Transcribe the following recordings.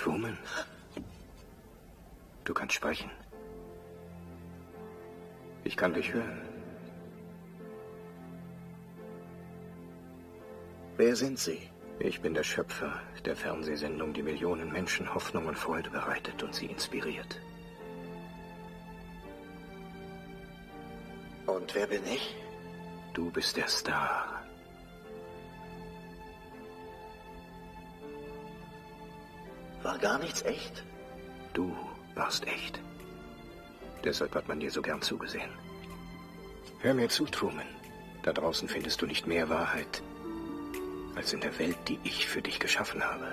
Truman, du kannst sprechen. Ich kann dich hören. Wer sind Sie? Ich bin der Schöpfer der Fernsehsendung, die Millionen Menschen Hoffnung und Freude bereitet und sie inspiriert. Und wer bin ich? Du bist der Star. War gar nichts echt? Du warst echt. Deshalb hat man dir so gern zugesehen. Hör mir zu, Truman. Da draußen findest du nicht mehr Wahrheit als in der Welt, die ich für dich geschaffen habe.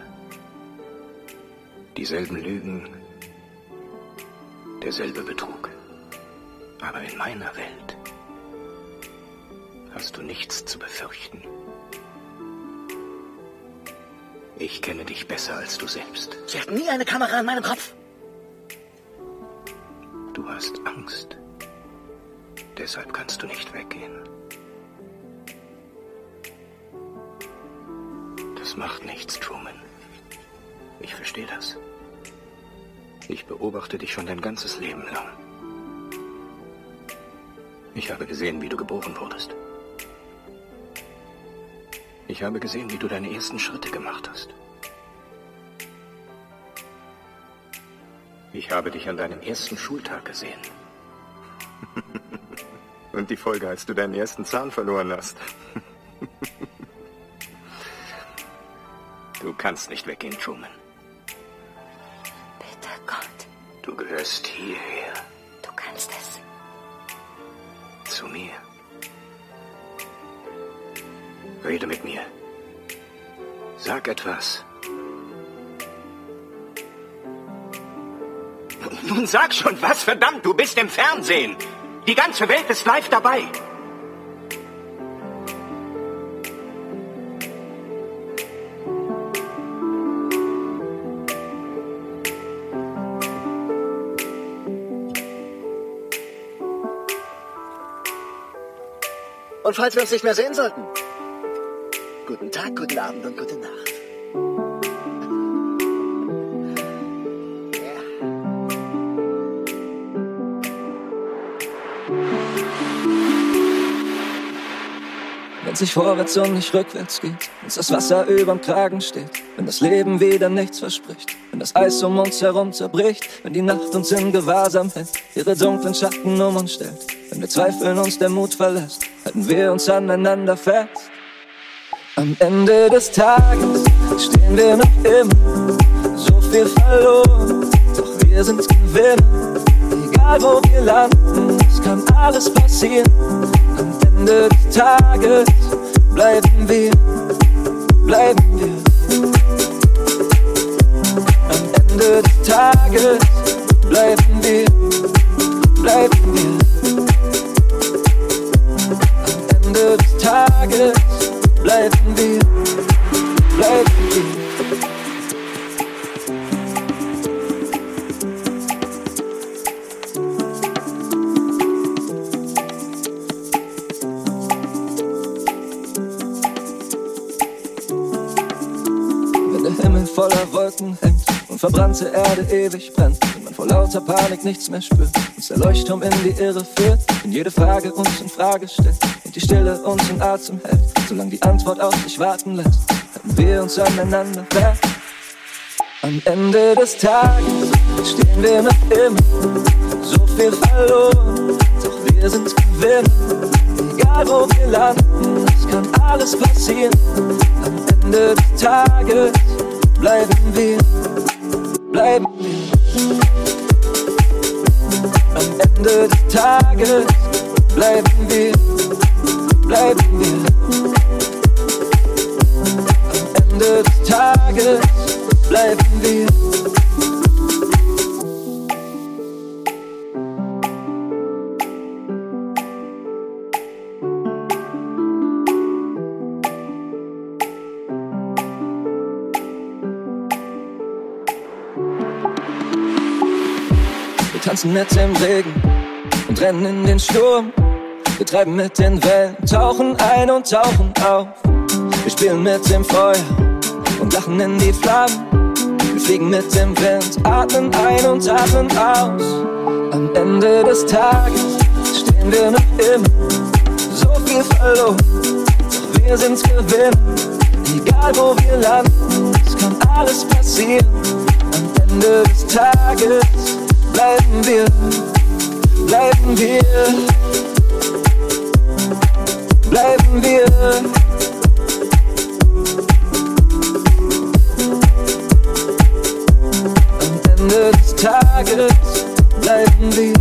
Dieselben Lügen, derselbe Betrug. Aber in meiner Welt hast du nichts zu befürchten. Ich kenne dich besser als du selbst. Sie hatten nie eine Kamera an meinem Kopf. Du hast Angst. Deshalb kannst du nicht weggehen. Das macht nichts, Truman. Ich verstehe das. Ich beobachte dich schon dein ganzes Leben lang. Ich habe gesehen, wie du geboren wurdest. Ich habe gesehen, wie du deine ersten Schritte gemacht hast. Ich habe dich an deinem ersten Schultag gesehen. Und die Folge, als du deinen ersten Zahn verloren hast. Du kannst nicht weggehen, Truman. Bitte, Gott, Du gehörst hierher, Rede mit mir. Sag etwas. Nun sag schon was, verdammt, du bist im Fernsehen. Die ganze Welt ist live dabei. Und falls wir uns nicht mehr sehen sollten, guten Tag, guten Abend und gute Nacht. Wenn es nicht vorwärts und nicht rückwärts geht, wenn das Wasser überm Kragen steht, wenn das Leben wieder nichts verspricht, wenn das Eis um uns herum zerbricht, wenn die Nacht uns in Gewahrsam hält, ihre dunklen Schatten um uns stellt, wenn wir zweifeln uns der Mut verlässt, halten wir uns aneinander fest. Am Ende des Tages stehen wir noch immer, so viel verloren, doch wir sind Gewinner. Egal wo wir landen, es kann alles passieren. Am Ende des Tages bleiben wir, bleiben wir. Am Ende des Tages bleiben wir, bleiben wir. Am Ende des Tages bleiben wir, bleiben wir. Wenn der Himmel voller Wolken hängt und verbrannte Erde ewig brennt, wenn man vor lauter Panik nichts mehr spürt, uns der Leuchtturm in die Irre führt, wenn jede Frage uns in Frage stellt und die Stille uns in Atem hält, solange die Antwort auf sich warten lässt, halten wir uns aneinander fest. Am Ende des Tages stehen wir noch immer, so viel verloren, doch wir sind Gewinner. Egal wo wir landen, es kann alles passieren. Am Ende des Tages bleiben wir, bleiben wir. Am Ende des Tages bleiben wir, bleiben wir. Bleiben wir. Wir tanzen mit dem Regen und rennen in den Sturm. Wir treiben mit den Wellen, tauchen ein und tauchen auf. Wir spielen mit dem Feuer und lachen in die Flammen. Wir fliegen mit dem Wind, atmen ein und atmen aus. Am Ende des Tages stehen wir noch immer so viel verloren. Doch wir sind's gewinnt, egal wo wir landen, es kann alles passieren. Am Ende des Tages bleiben wir, bleiben wir, bleiben wir. Ende des Tages bleiben wir,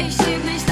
Ich schieb mich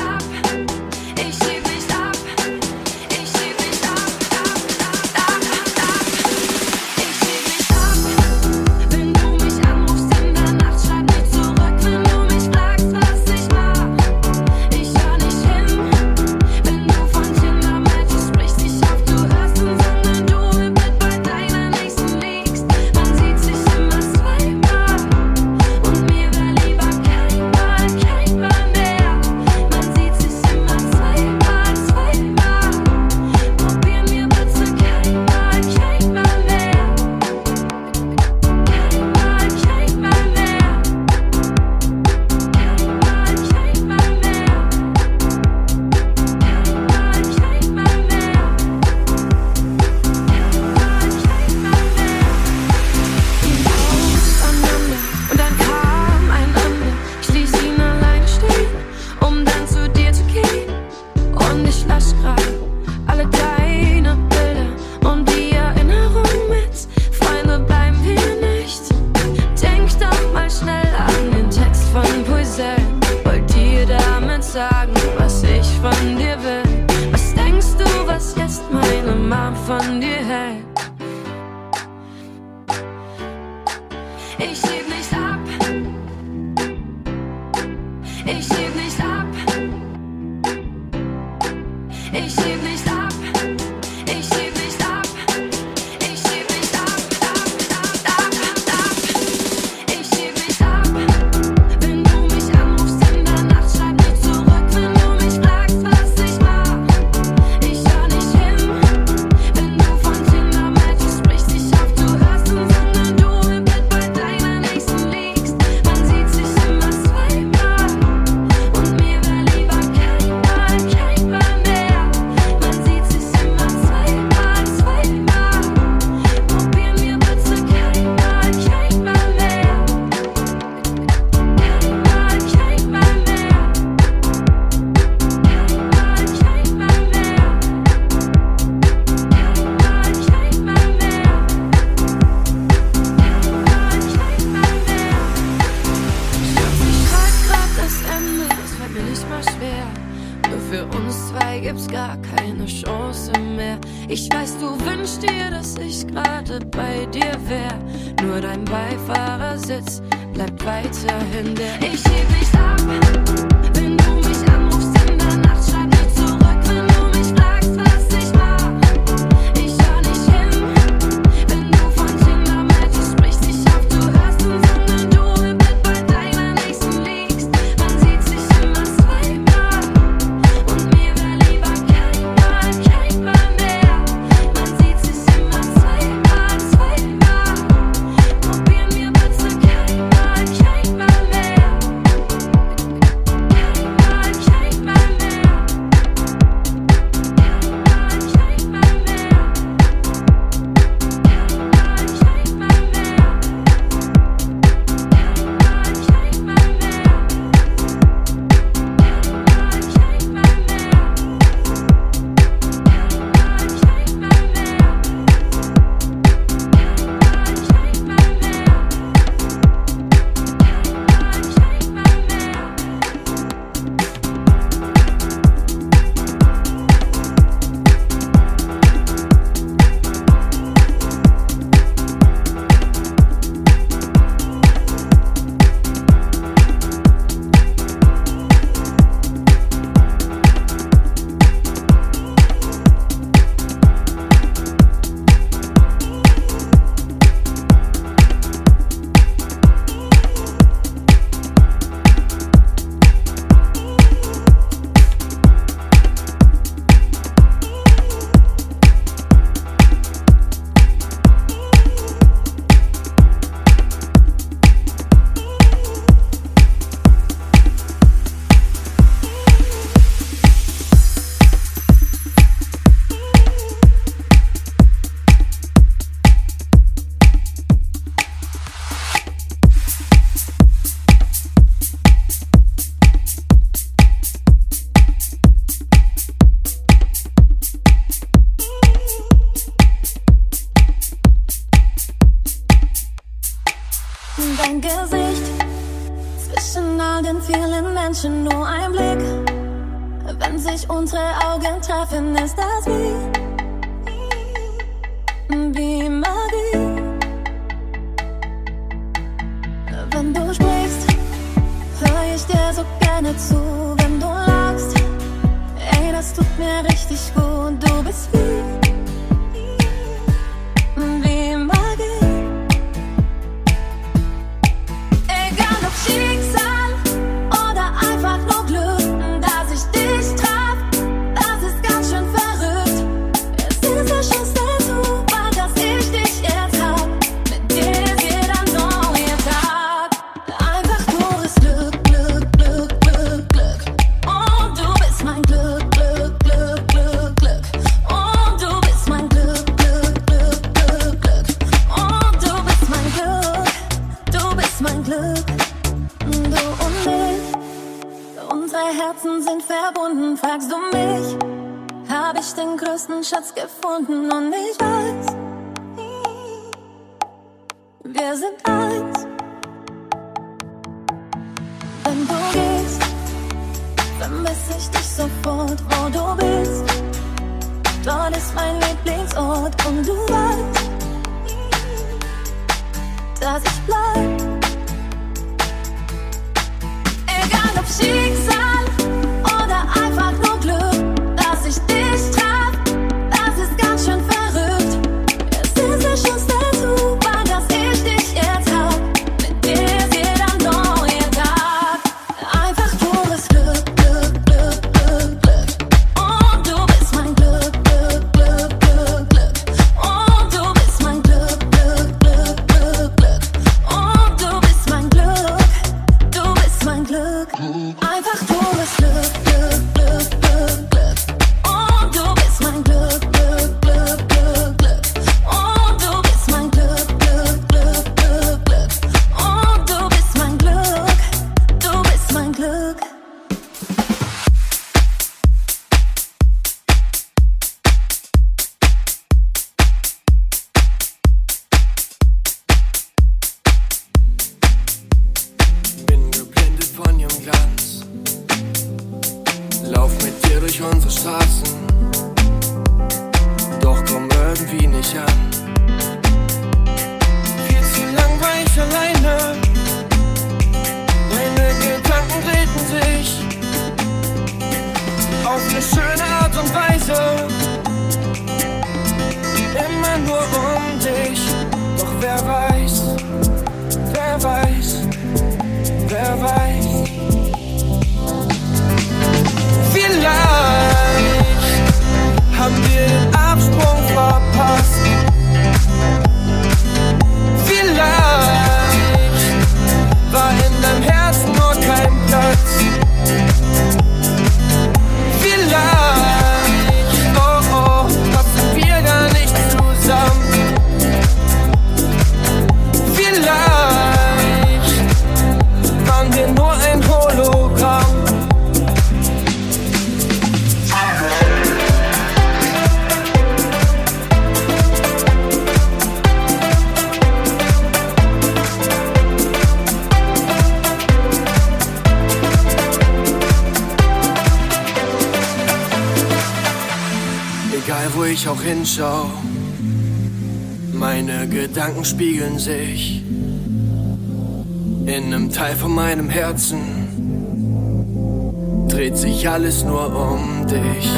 dreht sich alles nur um dich.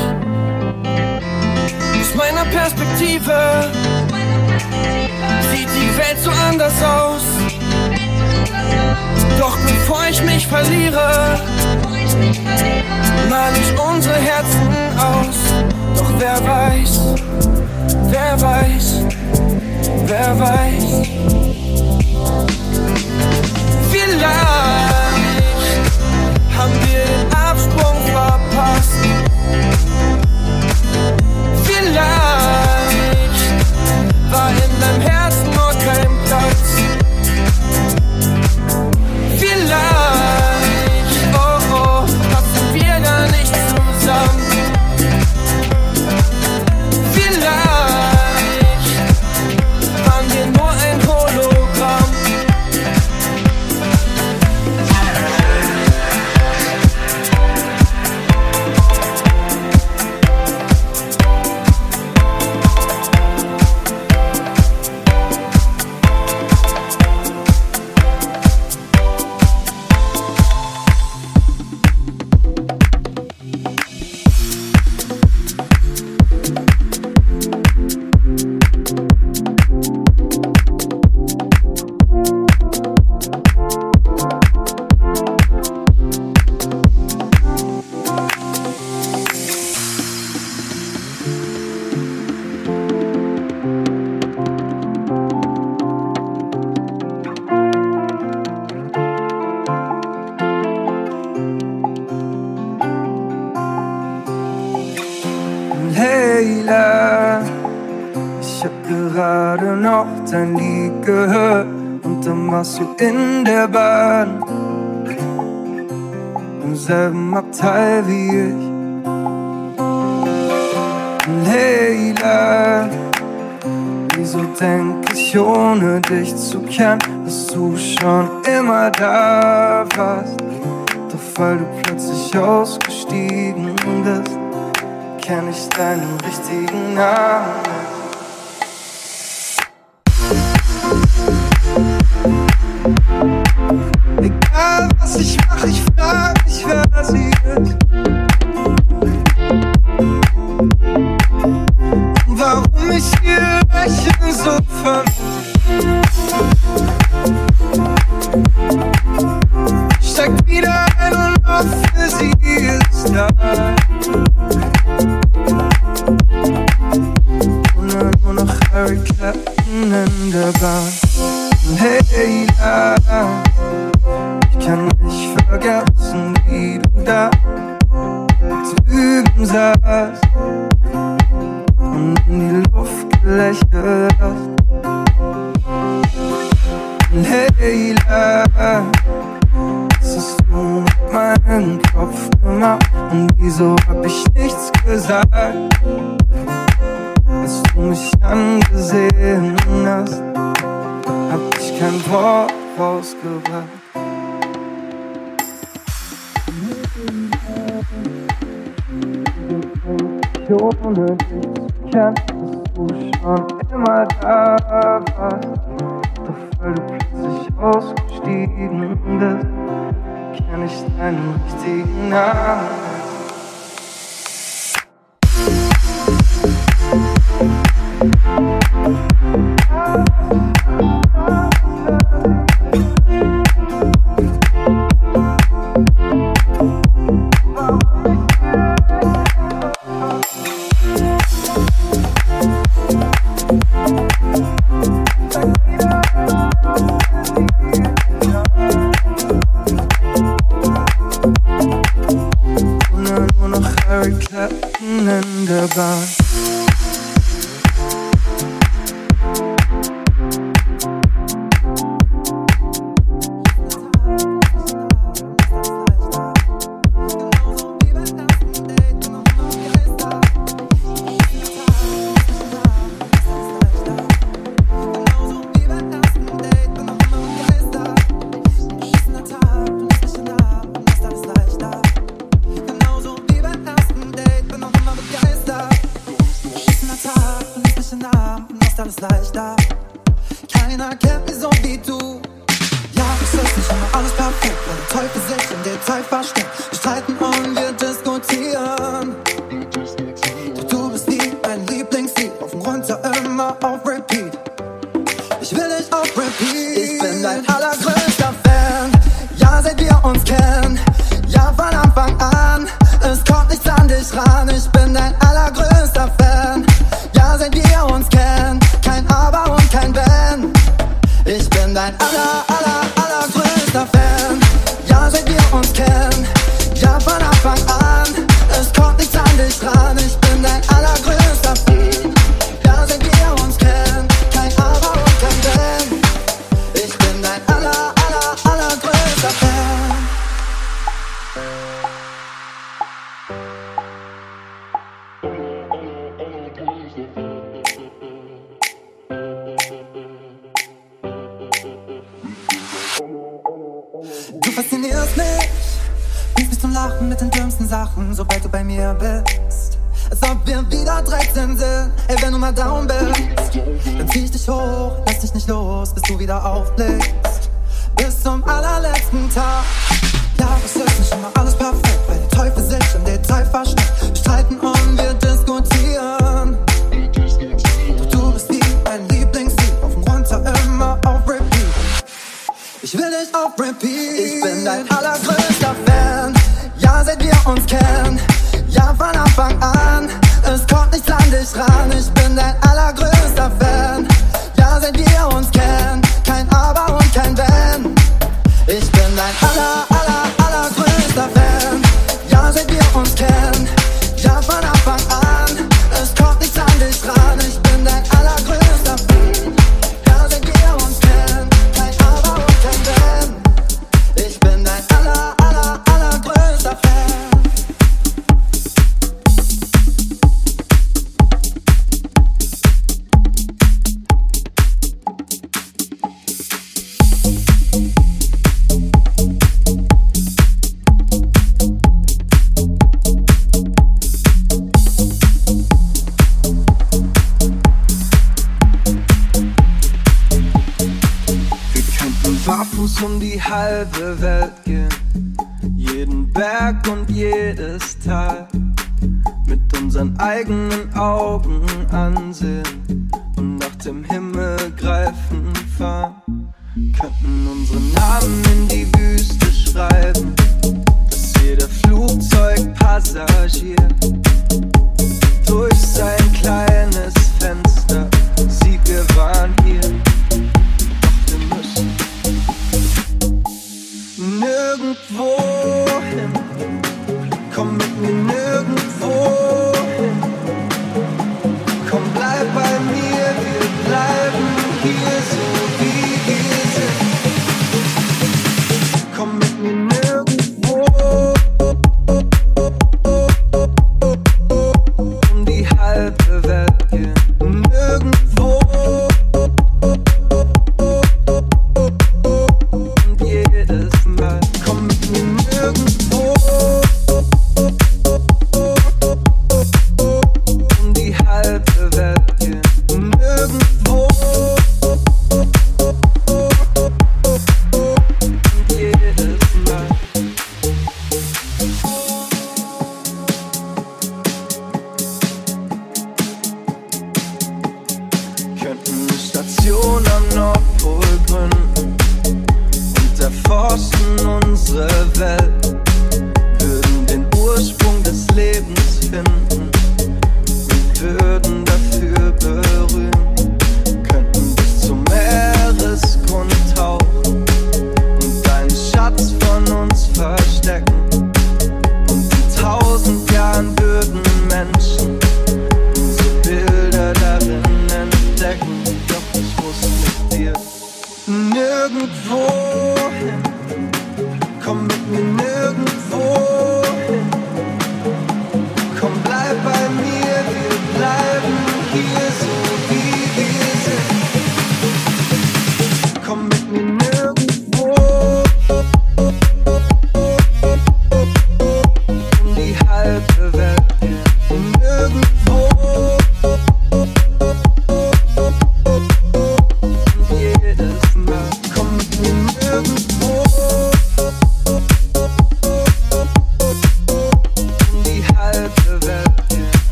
Aus meiner Perspektive sieht die Welt so anders aus. Doch bevor ich mich verliere, mal ich unsere Herzen aus. Doch wer weiß, wer weiß, wer weiß. Vielleicht. Sitzen in der Bahn, im selben Abteil wie ich. Leila, wieso denk ich, ohne dich zu kennen, dass du schon immer da warst? Doch weil du plötzlich ausgestiegen bist, kenn ich deinen richtigen Namen. ich mach, ich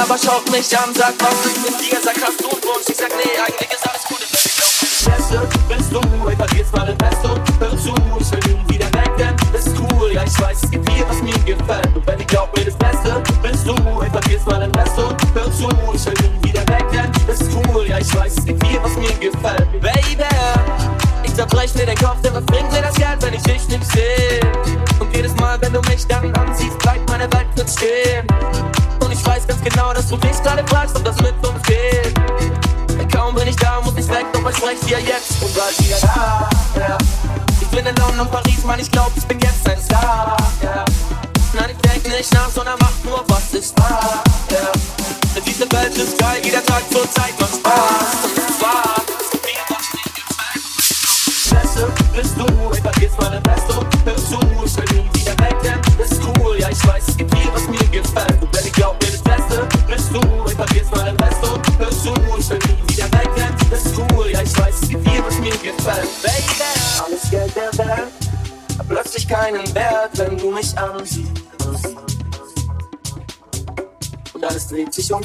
aber schaut mich an, sagt, was ist mit dir? Sag, hast du einen Wunsch? Ich sag, nee, eigentlich ist alles gut, ich bin Beste bist du, ey, verlierst mal Beste Hör zu, ich will nun wieder weg, denn das ist cool. Ja, ich weiß, es gibt viel, was mir gefällt. Und wenn ich glaub mir das Beste, bist du, ey, verlierst mal Investor. Hör zu, ich will nun wieder weg, denn das ist cool. Ja, ich weiß, es gibt viel, was mir gefällt. Baby, ich zerbrech dir den Kopf, denn was bringt dir das? ich sprech's dir jetzt und sag dir da, ja. Ich bin in London und Paris, Mann, ich glaub, ich bin jetzt ein Star, ja. Nein, ich denk nicht nach, sondern mach nur, was ist wahr, ja. In dieser Welt ist geil, jeder Tag zur Zeit.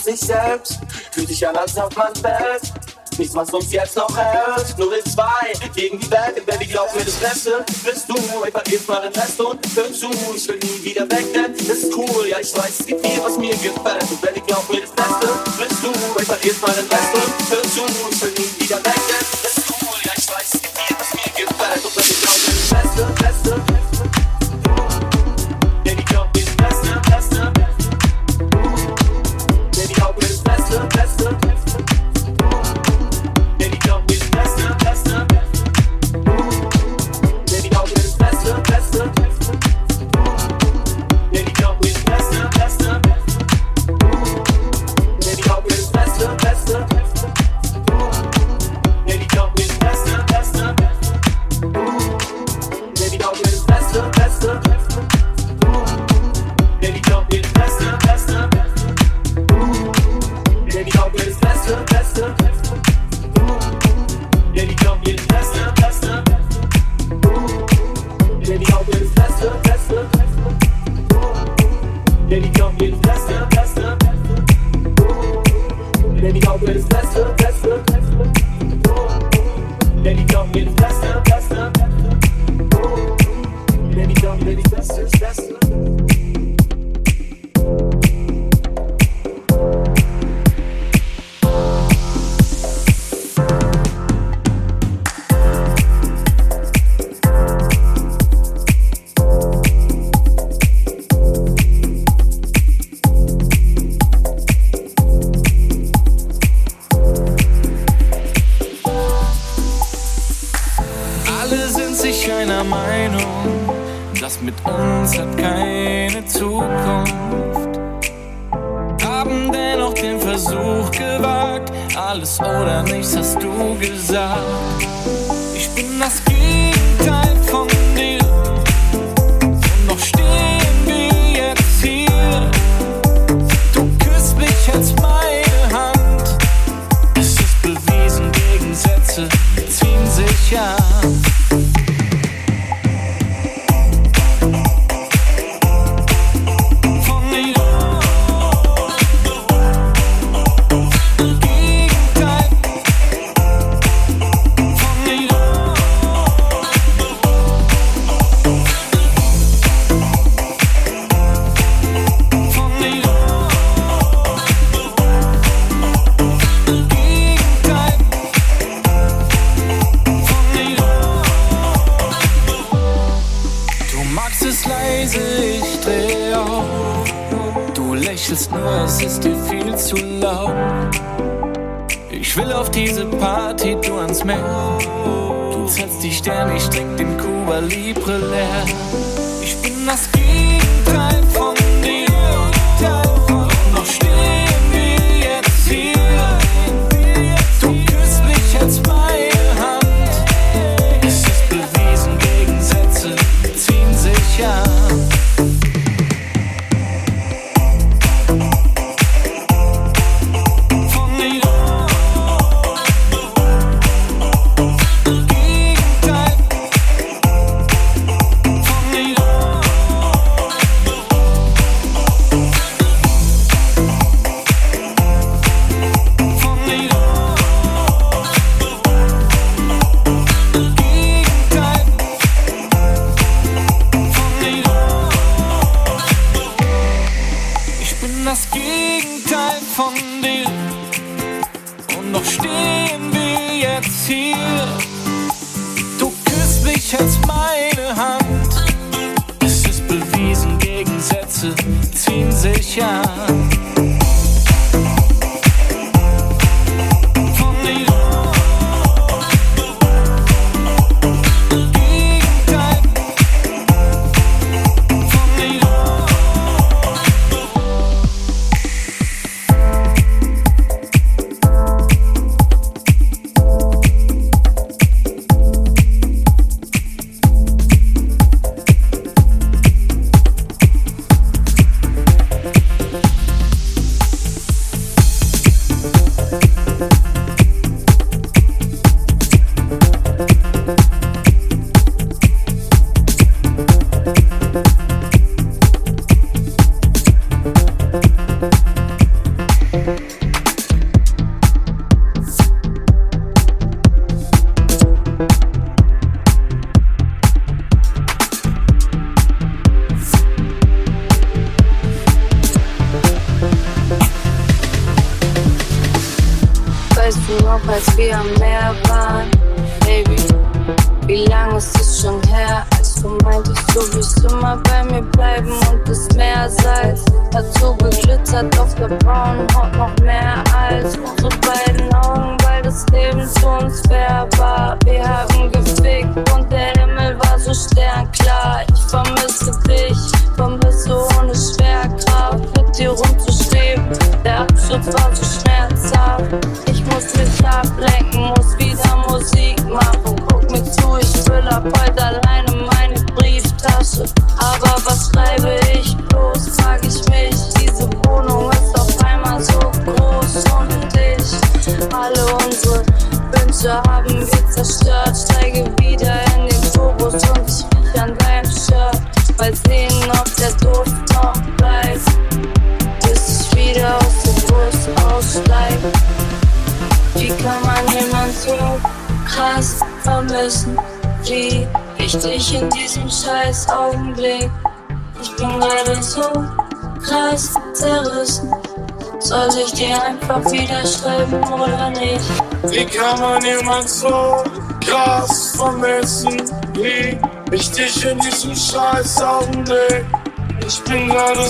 sich selbst, fühlt sich an, als ob man fällt. Nichts, was uns jetzt noch hält. Nur wir zwei gegen die Welt. Denn wenn ich glaub mir, das Beste bist du. Ich vergib mal den Rest und hör zu. Ich will nie wieder weg, denn das ist cool. Ja, ich weiß, es gibt viel, was mir gefällt. Und wenn ich glaub mir, das Beste bist du. Ich vergib mal den Rest und hör zu. Ich will nie wieder weg, denn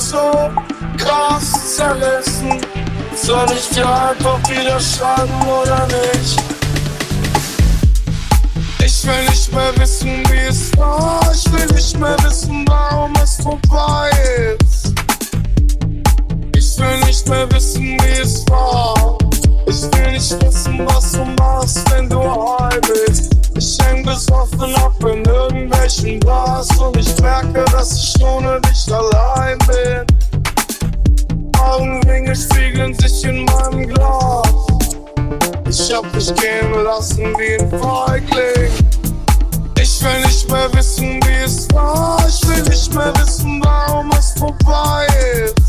so krass zerrissen. Soll ich dir einfach wieder schreiben oder nicht? Ich will nicht mehr wissen, wie es war. Ich will nicht mehr wissen, warum es vorbei ist. Ich will nicht mehr wissen, wie es war. Ich will nicht wissen, was du machst, wenn du heim bist. Ich häng besoffen ab in irgendwelchen Bars und ich merke, dass ich ohne dich allein bin. Augenringe spiegeln sich in meinem Glas. Ich hab dich gehen lassen wie ein Feigling. Ich will nicht mehr wissen, wie es war. Ich will nicht mehr wissen, warum es vorbei ist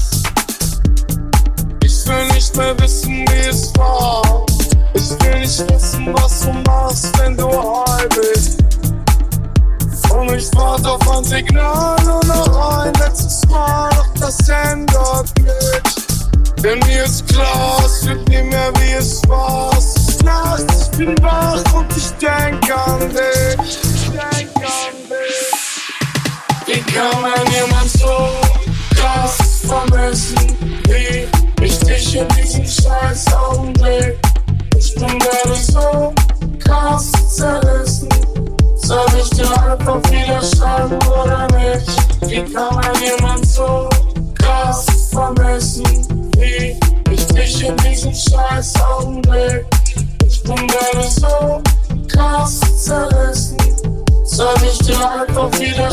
will nicht mehr wissen, wie es war. Ich will nicht wissen, was du machst, wenn du heim bist. Und ich warte auf ein Signal und noch ein letztes Mal, doch das ändert nichts. Denn mir ist klar, es wird nie mehr wie es war. Es ist nachts, ich bin wach und ich denk an dich. Ich denk an dich. Wie kann man jemand so krass vermissen? Wie ich dich in diesem scheiß Augenblick. Ich bin gerade so krass zerrissen. Soll ich dir einfach wieder oder nicht? Wie kann man jemand so krass vermissen? Wie ich dich in diesem scheiß Augenblick. Ich bin gerade so krass zerrissen. Soll ich dir einfach wieder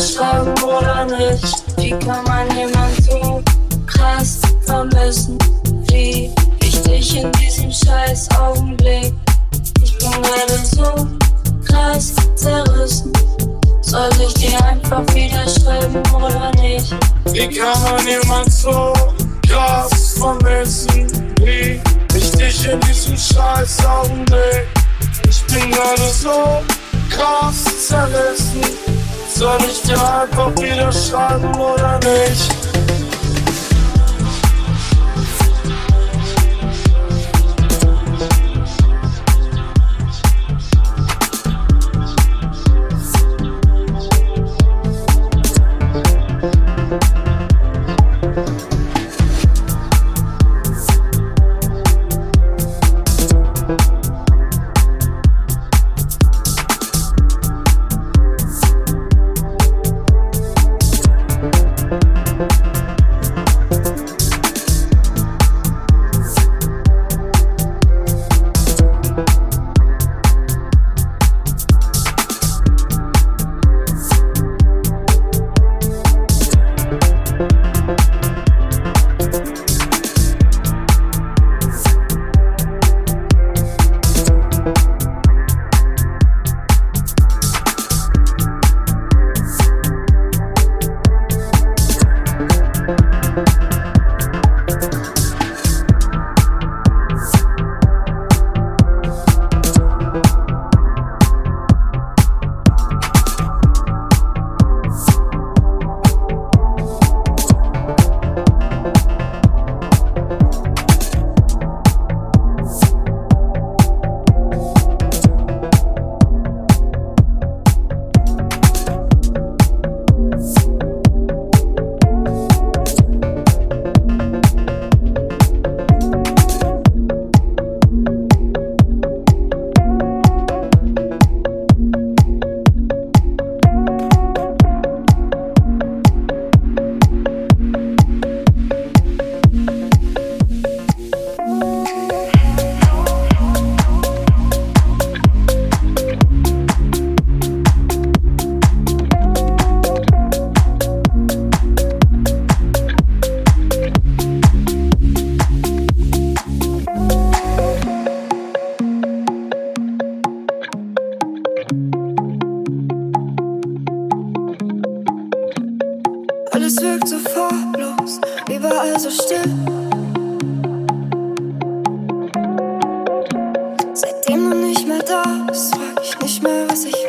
oder nicht? Wie kann man jemand so krass vermissen? wie ich in diesem scheiß Augenblick. Ich bin gerade so krass zerrissen. Soll ich dir einfach wieder schreiben oder nicht? Wie kann man jemand so krass vermissen? Wie ich dich in diesem scheiß Augenblick. Ich bin gerade so krass zerrissen. Soll ich dir einfach wieder schreiben oder nicht? Das frag ich nicht mehr, was ich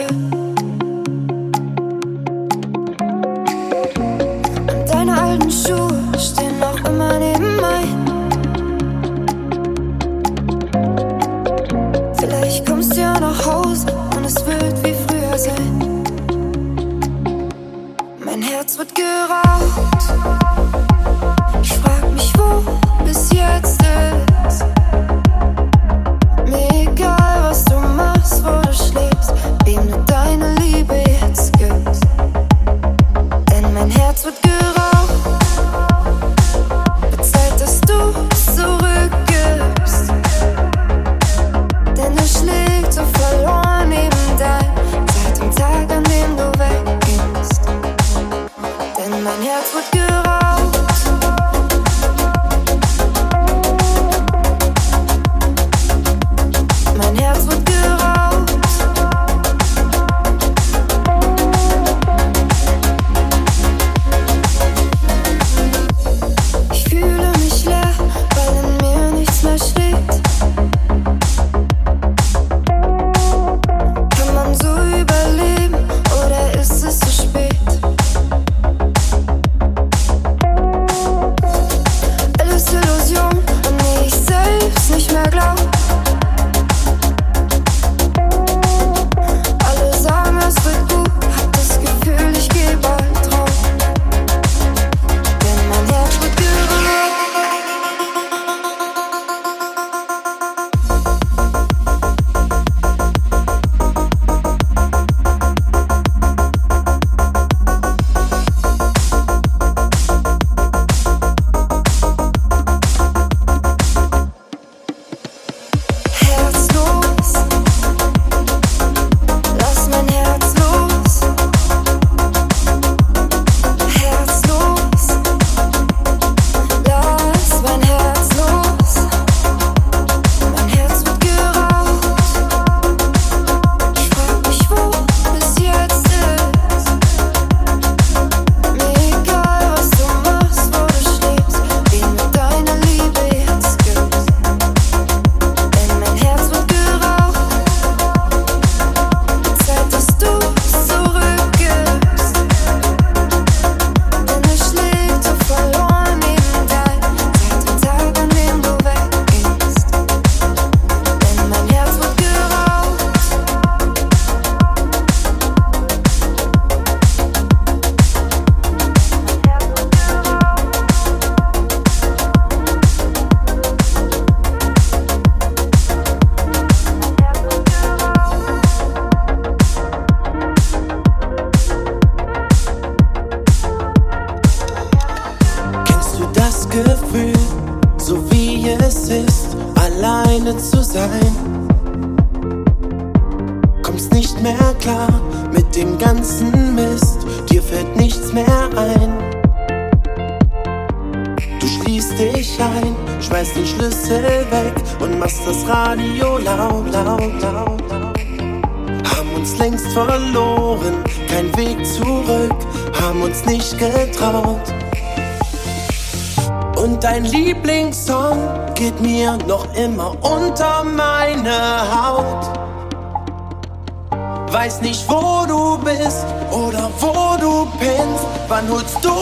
Wann holst du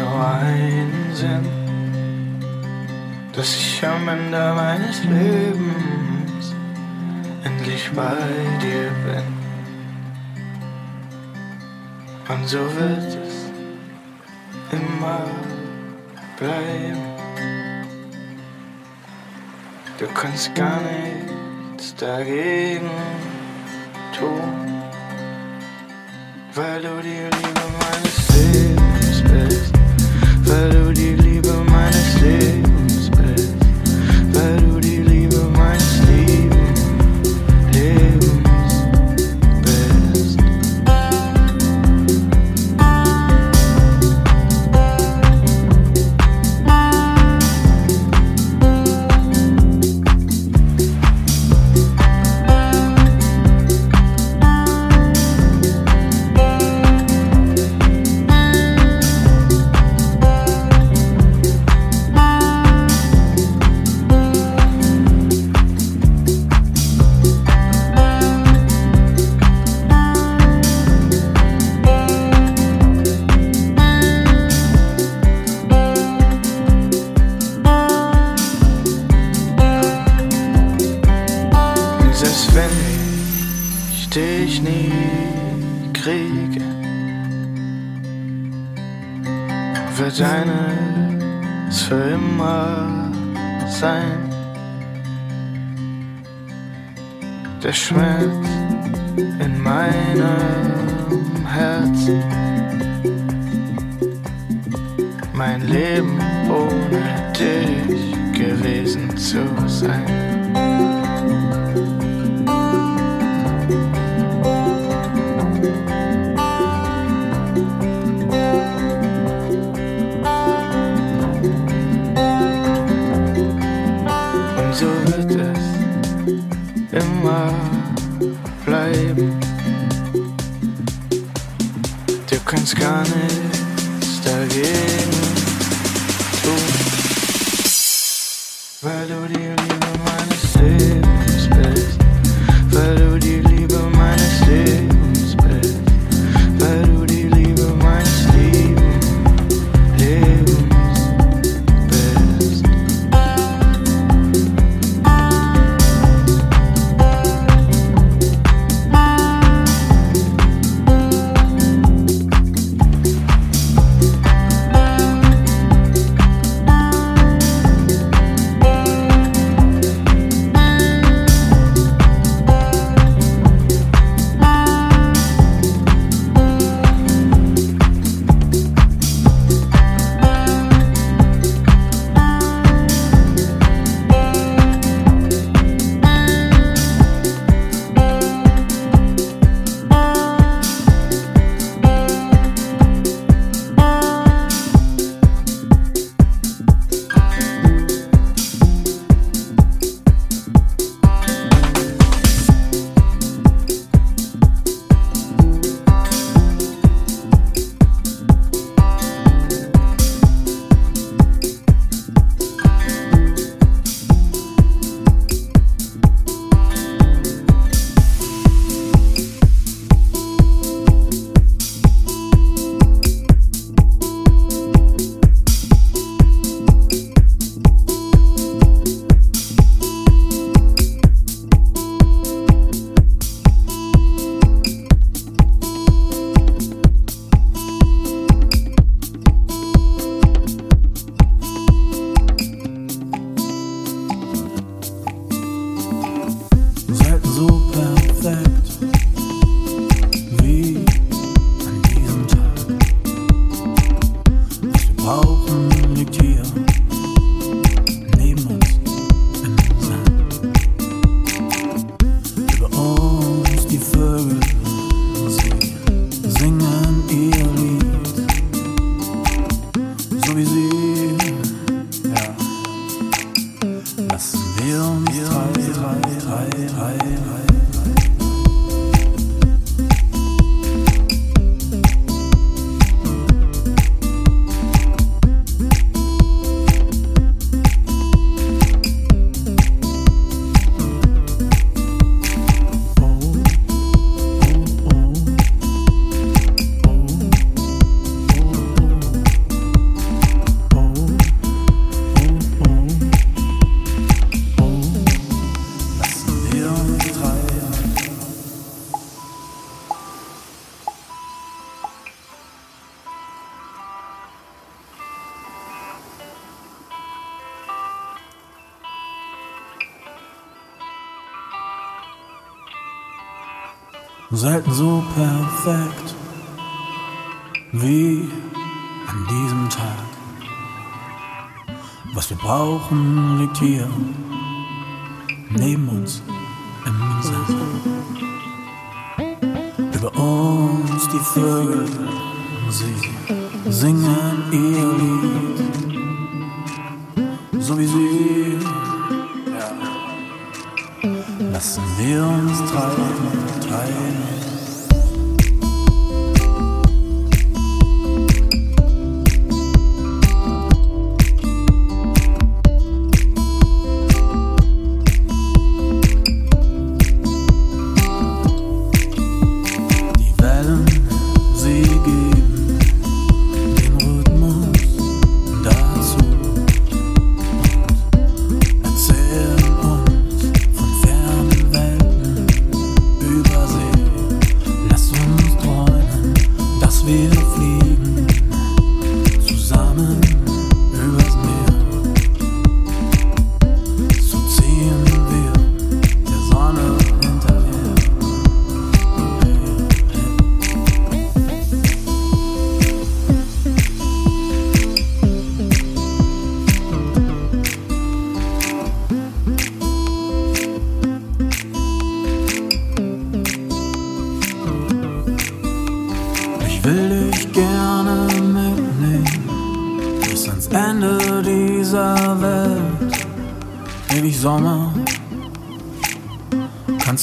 nur einen Sinn, dass ich am Ende meines Lebens endlich bei dir bin. Und so wird es immer bleiben. Du kannst gar nichts dagegen tun, weil du dir liebst weil du die Liebe meines Lebens Valorize Parisier. selten so perfekt wie an diesem Tag. Was wir brauchen, liegt hier.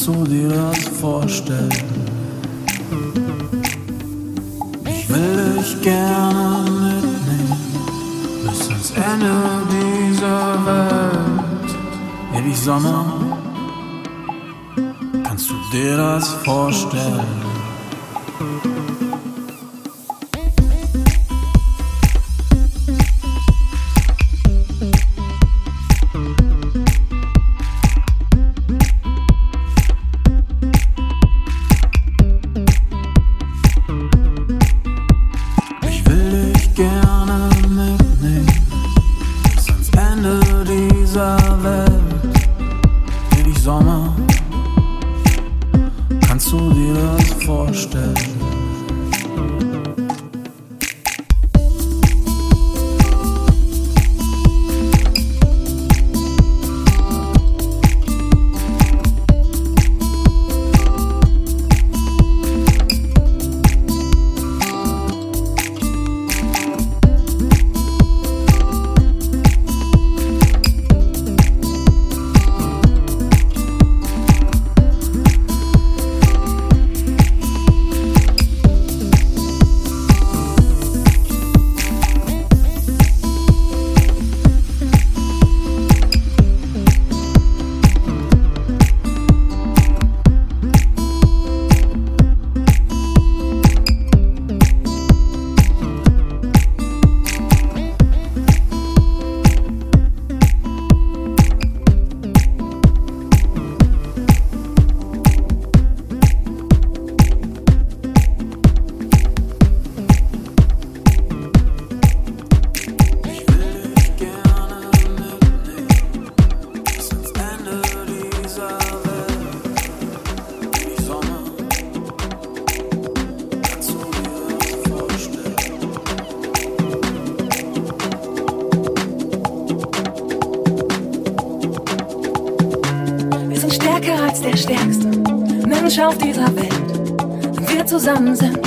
Kannst du dir das vorstellen? Ich will dich gerne mitnehmen bis ans Ende dieser Welt. Ewig Sommer, kannst du dir das vorstellen? zam.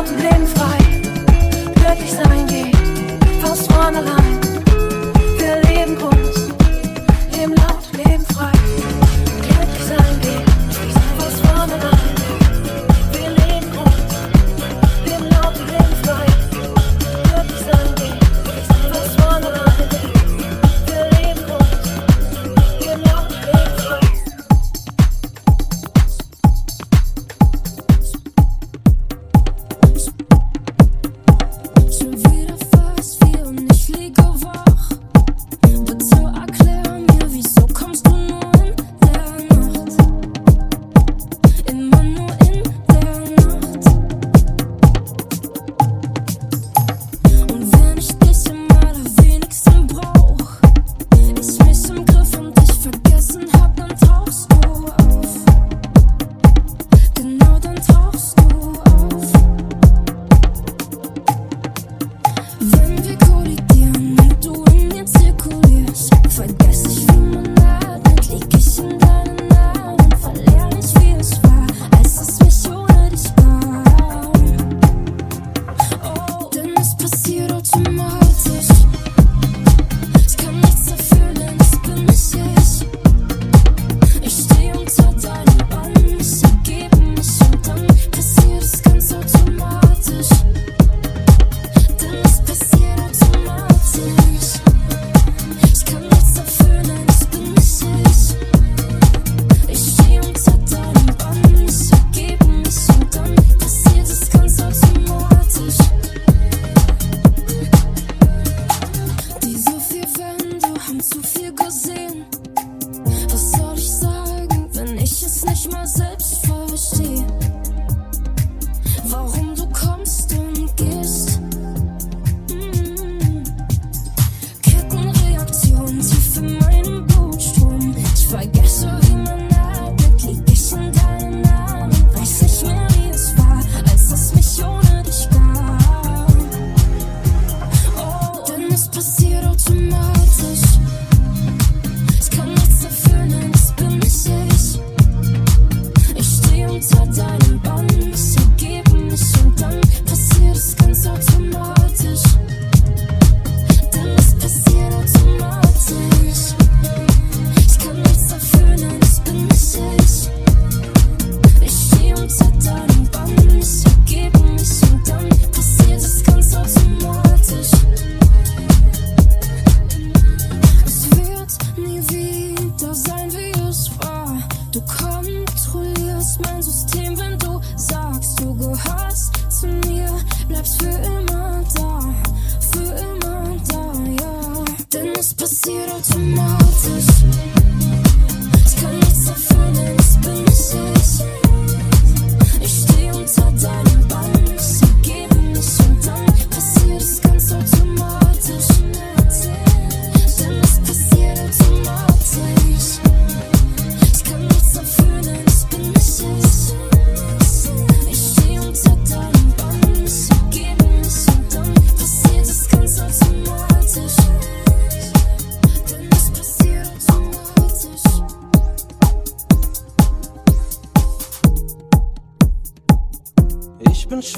und leben frei. Glücklich sein geht fast von allein. Wir leben groß, im Lauf.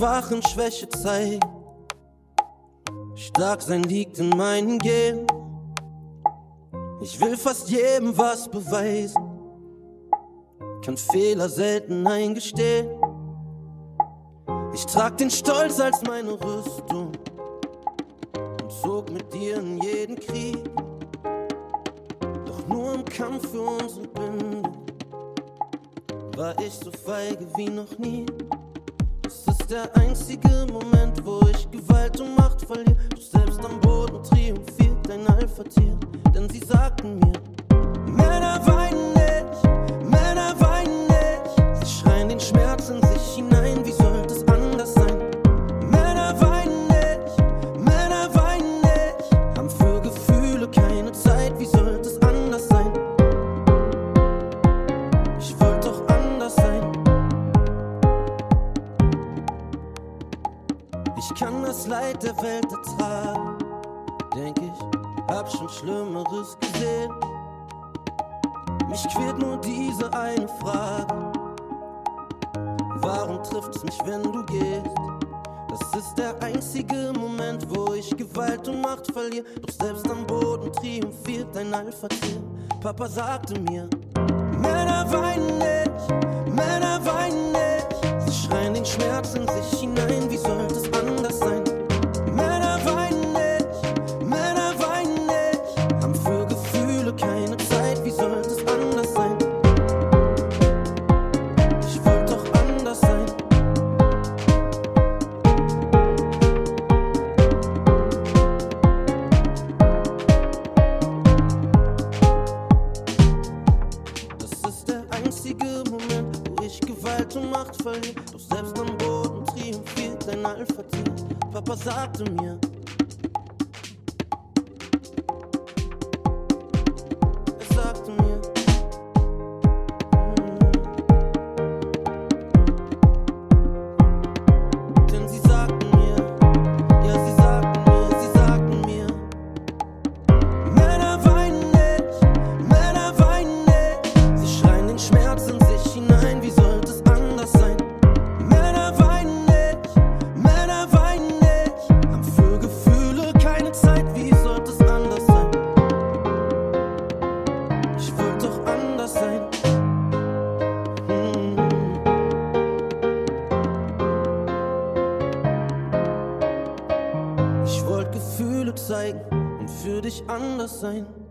Bin schwach und Schwäche zeigen. Stark sein liegt in meinen Genen. Ich will fast jedem was beweisen. Kann Fehler selten eingestehen. Ich trag den Stolz als meine Rüstung und zog mit dir in jeden Krieg. Doch nur im Kampf für unsere Bindung war ich so feige wie noch nie. Der einzige Moment, wo ich Gewalt und Macht verliere. Du selbst am Boden triumphiert dein Alpha-Tier. Denn sie sagten mir, Männer weinen nicht, Männer weinen nicht. Sie schreien den Schmerz in sich hinein, wie Schlimmeres gesehen. Mich quält nur diese eine Frage. Warum trifft's mich, wenn du gehst? Das ist der einzige Moment, wo ich Gewalt und Macht verliere. Doch selbst am Boden triumphiert dein Alpha-Tier. Papa sagte mir, Männer weinen nicht, Männer weinen nicht. Sie schreien den Schmerz in sich hinein, wie sollte es anders Ich wollte